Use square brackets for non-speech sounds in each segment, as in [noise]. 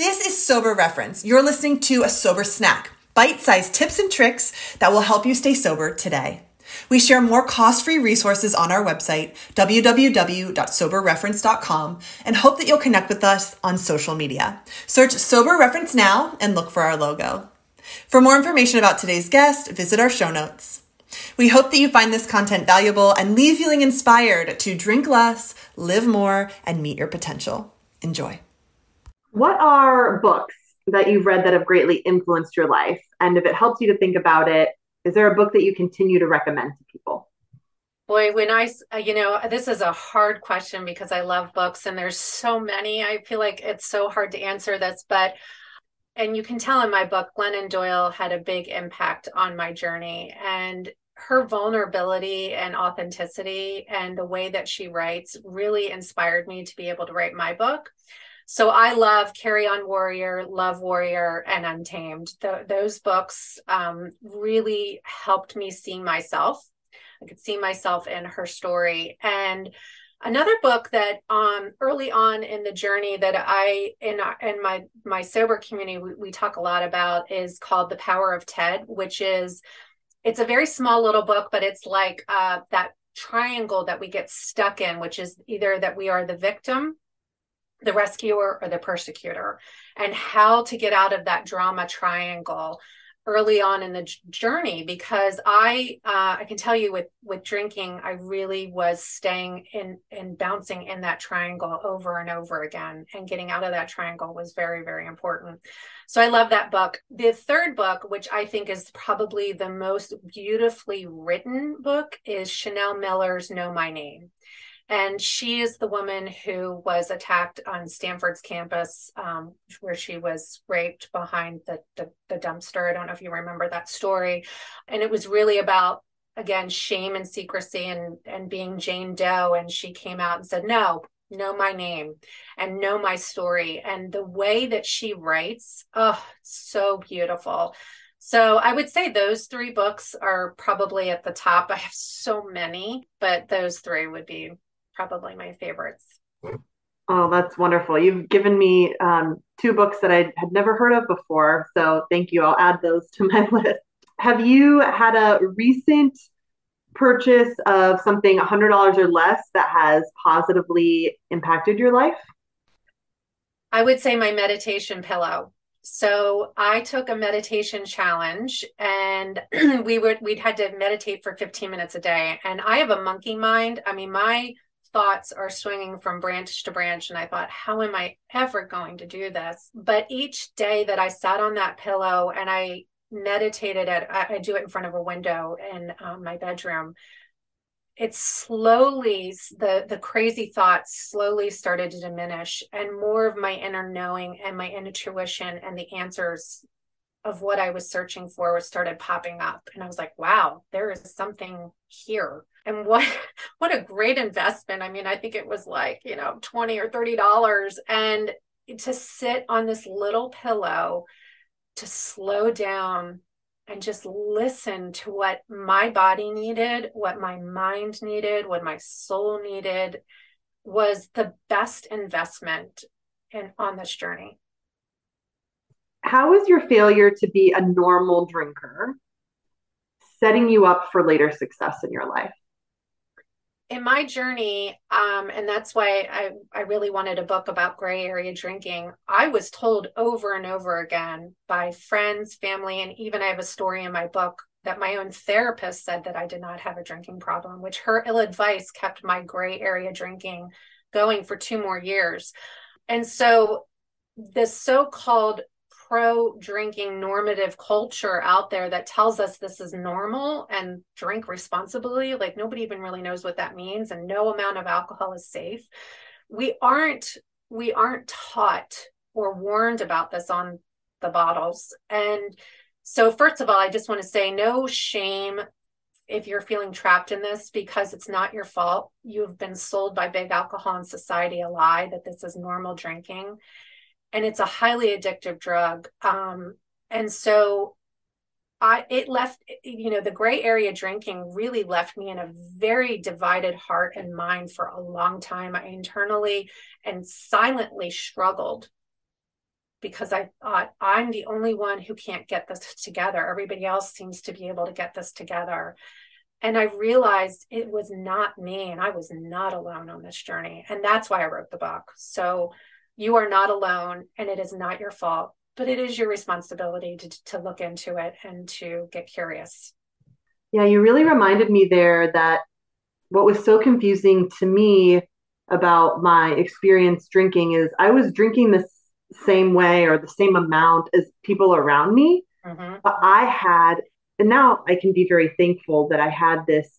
This is Sober Reference. You're listening to a sober snack, bite sized tips and tricks that will help you stay sober today. We share more cost free resources on our website, www.soberreference.com, and hope that you'll connect with us on social media. Search Sober Reference now and look for our logo. For more information about today's guest, visit our show notes. We hope that you find this content valuable and leave feeling inspired to drink less, live more, and meet your potential. Enjoy. What are books that you've read that have greatly influenced your life? And if it helps you to think about it, is there a book that you continue to recommend to people? Boy, when I, uh, you know, this is a hard question because I love books and there's so many. I feel like it's so hard to answer this, but, and you can tell in my book, Glennon Doyle had a big impact on my journey. And her vulnerability and authenticity and the way that she writes really inspired me to be able to write my book. So I love Carry On Warrior, Love Warrior, and Untamed. Those books um, really helped me see myself. I could see myself in her story. And another book that um, early on in the journey that I in in my my sober community we, we talk a lot about is called The Power of TED, which is it's a very small little book, but it's like uh, that triangle that we get stuck in, which is either that we are the victim the rescuer or the persecutor and how to get out of that drama triangle early on in the journey because i uh, i can tell you with with drinking i really was staying in and bouncing in that triangle over and over again and getting out of that triangle was very very important. So i love that book. The third book which i think is probably the most beautifully written book is chanel miller's know my name and she is the woman who was attacked on Stanford's campus, um, where she was raped behind the, the, the dumpster. I don't know if you remember that story. And it was really about again shame and secrecy and and being Jane Doe. And she came out and said, "No, know my name and know my story." And the way that she writes, oh, so beautiful. So I would say those three books are probably at the top. I have so many, but those three would be probably my favorites. Oh, that's wonderful. You've given me um, two books that I had never heard of before. So thank you. I'll add those to my [laughs] list. Have you had a recent purchase of something $100 or less that has positively impacted your life? I would say my meditation pillow. So I took a meditation challenge and [clears throat] we would we'd had to meditate for 15 minutes a day and I have a monkey mind. I mean my thoughts are swinging from branch to branch. And I thought, how am I ever going to do this? But each day that I sat on that pillow and I meditated at, I, I do it in front of a window in um, my bedroom. It slowly, the the crazy thoughts slowly started to diminish, and more of my inner knowing and my intuition and the answers of what I was searching for was started popping up. And I was like, wow, there is something here. And what [laughs] what a great investment. I mean, I think it was like, you know, 20 or 30 dollars and to sit on this little pillow to slow down and just listen to what my body needed, what my mind needed, what my soul needed was the best investment in on this journey how is your failure to be a normal drinker setting you up for later success in your life? in my journey um, and that's why I, I really wanted a book about gray area drinking i was told over and over again by friends family and even i have a story in my book that my own therapist said that i did not have a drinking problem which her ill advice kept my gray area drinking going for two more years and so this so-called pro drinking normative culture out there that tells us this is normal and drink responsibly. Like nobody even really knows what that means, and no amount of alcohol is safe. We aren't we aren't taught or warned about this on the bottles. And so, first of all, I just want to say no shame if you're feeling trapped in this because it's not your fault. You've been sold by big alcohol and society a lie that this is normal drinking and it's a highly addictive drug. Um, and so I it left you know the gray area drinking really left me in a very divided heart and mind for a long time. I internally and silently struggled because I thought I'm the only one who can't get this together. Everybody else seems to be able to get this together. And I realized it was not me and I was not alone on this journey. And that's why I wrote the book. So you are not alone and it is not your fault, but it is your responsibility to, to look into it and to get curious. Yeah, you really reminded me there that what was so confusing to me about my experience drinking is I was drinking the same way or the same amount as people around me. Mm-hmm. But I had, and now I can be very thankful that I had this,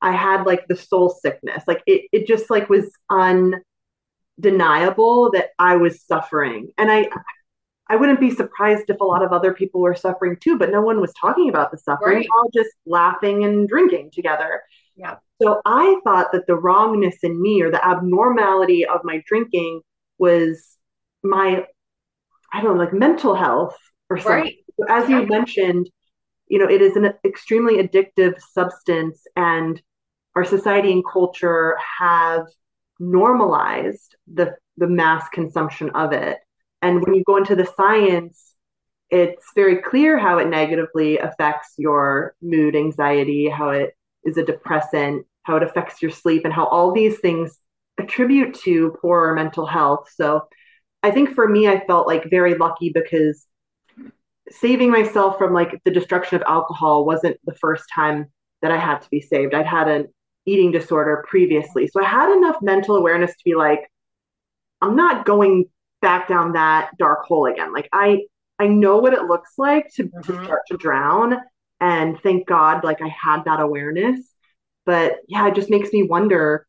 I had like the soul sickness. Like it, it just like was undeniable that I was suffering. And I, I wouldn't be surprised if a lot of other people were suffering too, but no one was talking about the suffering, right. all just laughing and drinking together. Yeah. So I thought that the wrongness in me or the abnormality of my drinking was my, I don't know, like mental health or something. Right. So as you mentioned, you know, it is an extremely addictive substance, and our society and culture have normalized the the mass consumption of it. And when you go into the science, it's very clear how it negatively affects your mood, anxiety, how it is a depressant, how it affects your sleep, and how all these things attribute to poorer mental health. So I think for me, I felt like very lucky because saving myself from like the destruction of alcohol wasn't the first time that I had to be saved. I'd had an eating disorder previously. So I had enough mental awareness to be like, I'm not going back down that dark hole again. Like I I know what it looks like to, mm-hmm. to start to drown. And thank God, like I had that awareness. But yeah, it just makes me wonder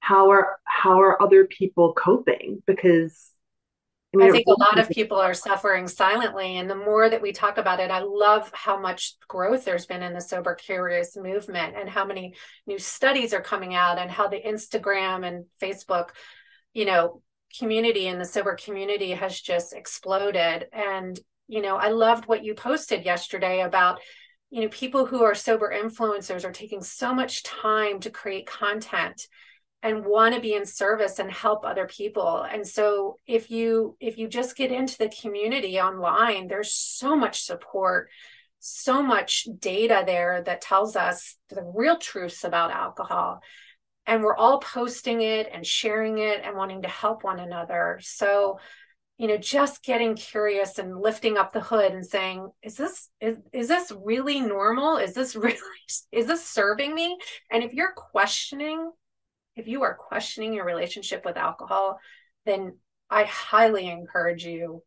how are how are other people coping? Because I, mean, I think a lot of people are suffering silently. And the more that we talk about it, I love how much growth there's been in the sober curious movement and how many new studies are coming out and how the Instagram and Facebook, you know, community and the sober community has just exploded. And, you know, I loved what you posted yesterday about, you know, people who are sober influencers are taking so much time to create content and want to be in service and help other people. And so if you if you just get into the community online there's so much support so much data there that tells us the real truths about alcohol. And we're all posting it and sharing it and wanting to help one another. So you know just getting curious and lifting up the hood and saying is this is, is this really normal? Is this [laughs] really is this serving me? And if you're questioning if you are questioning your relationship with alcohol, then I highly encourage you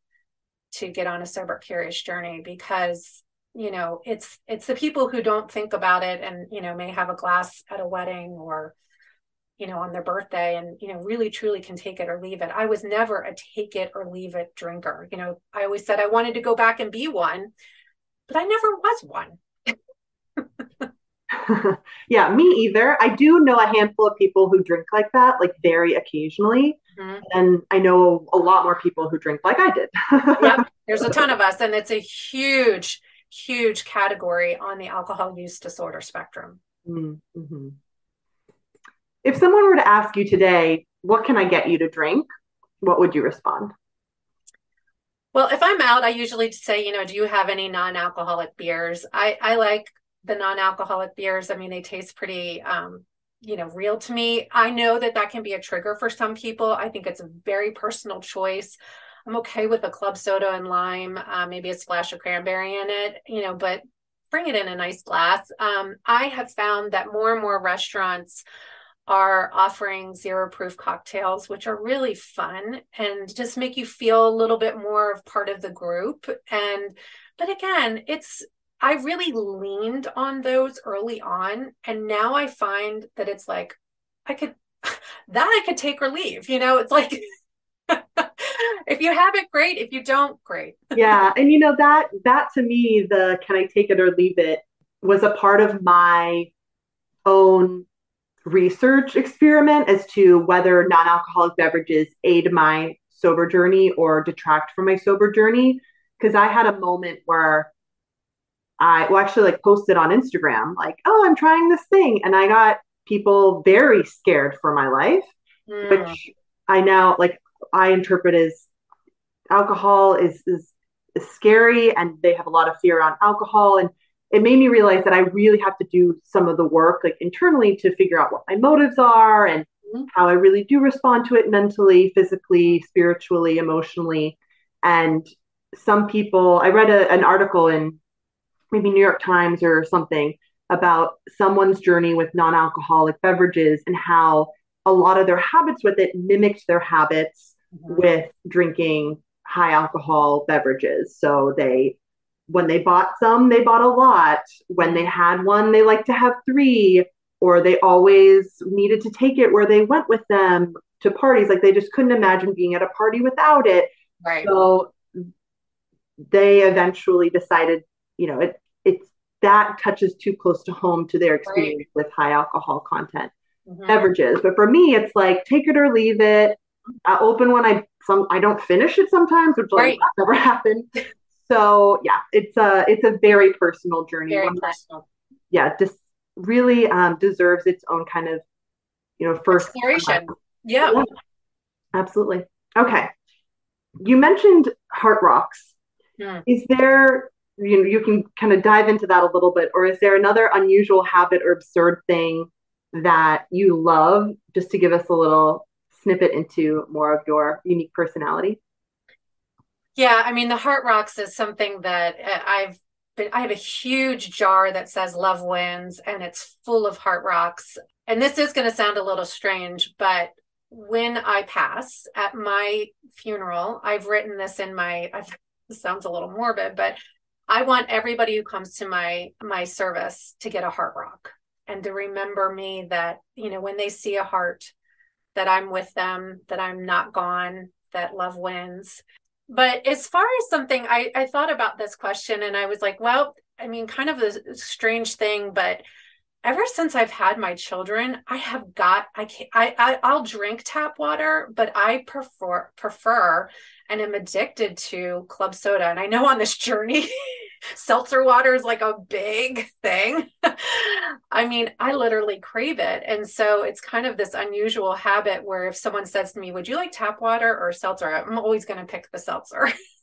to get on a sober curious journey because you know it's it's the people who don't think about it and you know may have a glass at a wedding or you know on their birthday and you know really truly can take it or leave it. I was never a take it or leave it drinker. You know i always said i wanted to go back and be one but i never was one [laughs] yeah, me either. I do know a handful of people who drink like that, like very occasionally. Mm-hmm. And I know a lot more people who drink like I did. yep, [laughs] there's a ton of us, and it's a huge, huge category on the alcohol use disorder spectrum. Mm-hmm. If someone were to ask you today, what can I get you to drink? What would you respond? Well, if I'm out, I usually say, you know, do you have any non-alcoholic beers? I, I like the non-alcoholic beers i mean they taste pretty um, you know real to me. I know that that can be a trigger for some people. I think it's a very personal choice. I'm okay with a club soda and lime uh, maybe a splash of cranberry in it you know but bring it in a nice glass. Um, i have found that more and more restaurants are offering zero proof cocktails which are really fun and just make you feel a little bit more of part of the group. And but again it's I really leaned on those early on. And now I find that it's like, I could, [laughs] that I could take or leave. You know, it's like, [laughs] if you have it, great. If you don't, great. [laughs] yeah. And you know, that, that to me, the can I take it or leave it was a part of my own research experiment as to whether non alcoholic beverages aid my sober journey or detract from my sober journey. Because I had a moment where I well actually like posted on Instagram like, oh, I'm trying this thing, and I got people very scared for my life, mm. which I now like I interpret as alcohol is, is is scary and they have a lot of fear around alcohol and it made me realize that I really have to do some of the work like internally to figure out what my motives are and mm-hmm. how I really do respond to it mentally, physically, spiritually, emotionally. And some people, I read a, an article in maybe New York Times or something about someone's journey with non alcoholic beverages and how a lot of their habits with it mimicked their habits mm-hmm. with drinking high alcohol beverages. So they, when they bought some, they bought a lot. When they had one, they like to have three, or they always needed to take it where they went with them to parties. Like they just couldn't imagine being at a party without it. Right. So they eventually decided, you know, it it's that touches too close to home to their experience right. with high alcohol content mm-hmm. beverages. But for me, it's like take it or leave it. I open when I some I don't finish it sometimes, which right. like never [laughs] happened. So yeah, it's a it's a very personal journey. Very personal. That, yeah, just really um, deserves its own kind of you know first exploration. Yeah. yeah, absolutely. Okay, you mentioned heart rocks. Hmm. Is there you know you can kind of dive into that a little bit, or is there another unusual habit or absurd thing that you love? Just to give us a little snippet into more of your unique personality? Yeah, I mean, the Heart Rocks is something that uh, I've been, I have a huge jar that says Love Wins and it's full of Heart Rocks. And this is going to sound a little strange, but when I pass at my funeral, I've written this in my, I've, this sounds a little morbid, but I want everybody who comes to my my service to get a heart rock and to remember me that you know when they see a heart that I'm with them, that I'm not gone, that love wins. But as far as something, I, I thought about this question and I was like, well, I mean, kind of a strange thing, but ever since I've had my children, I have got I can I, I I'll drink tap water, but I prefer prefer and am addicted to club soda. And I know on this [laughs] journey seltzer water is like a big thing. [laughs] I mean, I literally crave it. And so it's kind of this unusual habit where if someone says to me, Would you like tap water or seltzer? I'm always going to pick the seltzer. [laughs]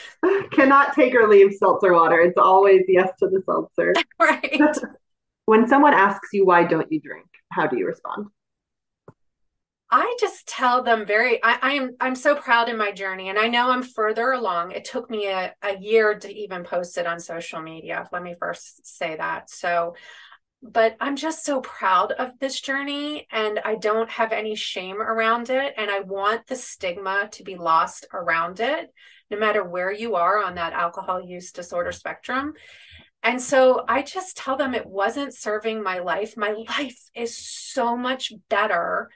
[laughs] Cannot take or leave seltzer water. It's always yes to the seltzer. [laughs] right. [laughs] when someone asks you, Why don't you drink? How do you respond? I just tell them very I, I, am I'm so proud in my journey and I know I'm further along. It took me a, a year to even post it on social media. Let me first say that. So but I'm just so proud of this journey and I don't have any shame around it. And I want the stigma to be lost around it, no matter where you are on that alcohol use disorder spectrum. And so I just tell them it wasn't serving my life. My life is so much better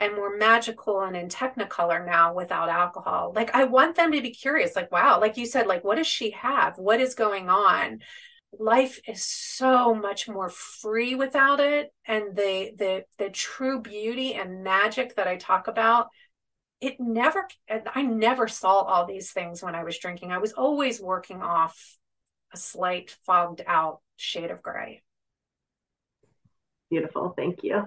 and more magical and in technicolor now without alcohol like i want them to be curious like wow like you said like what does she have what is going on life is so much more free without it and the the the true beauty and magic that i talk about it never i never saw all these things when i was drinking i was always working off a slight fogged out shade of gray beautiful thank you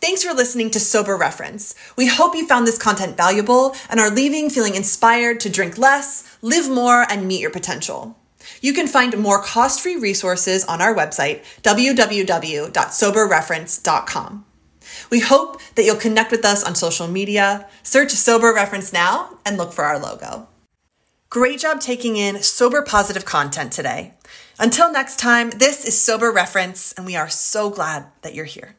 Thanks for listening to Sober Reference. We hope you found this content valuable and are leaving feeling inspired to drink less, live more, and meet your potential. You can find more cost free resources on our website, www.soberreference.com. We hope that you'll connect with us on social media, search Sober Reference now, and look for our logo. Great job taking in sober positive content today. Until next time, this is Sober Reference, and we are so glad that you're here.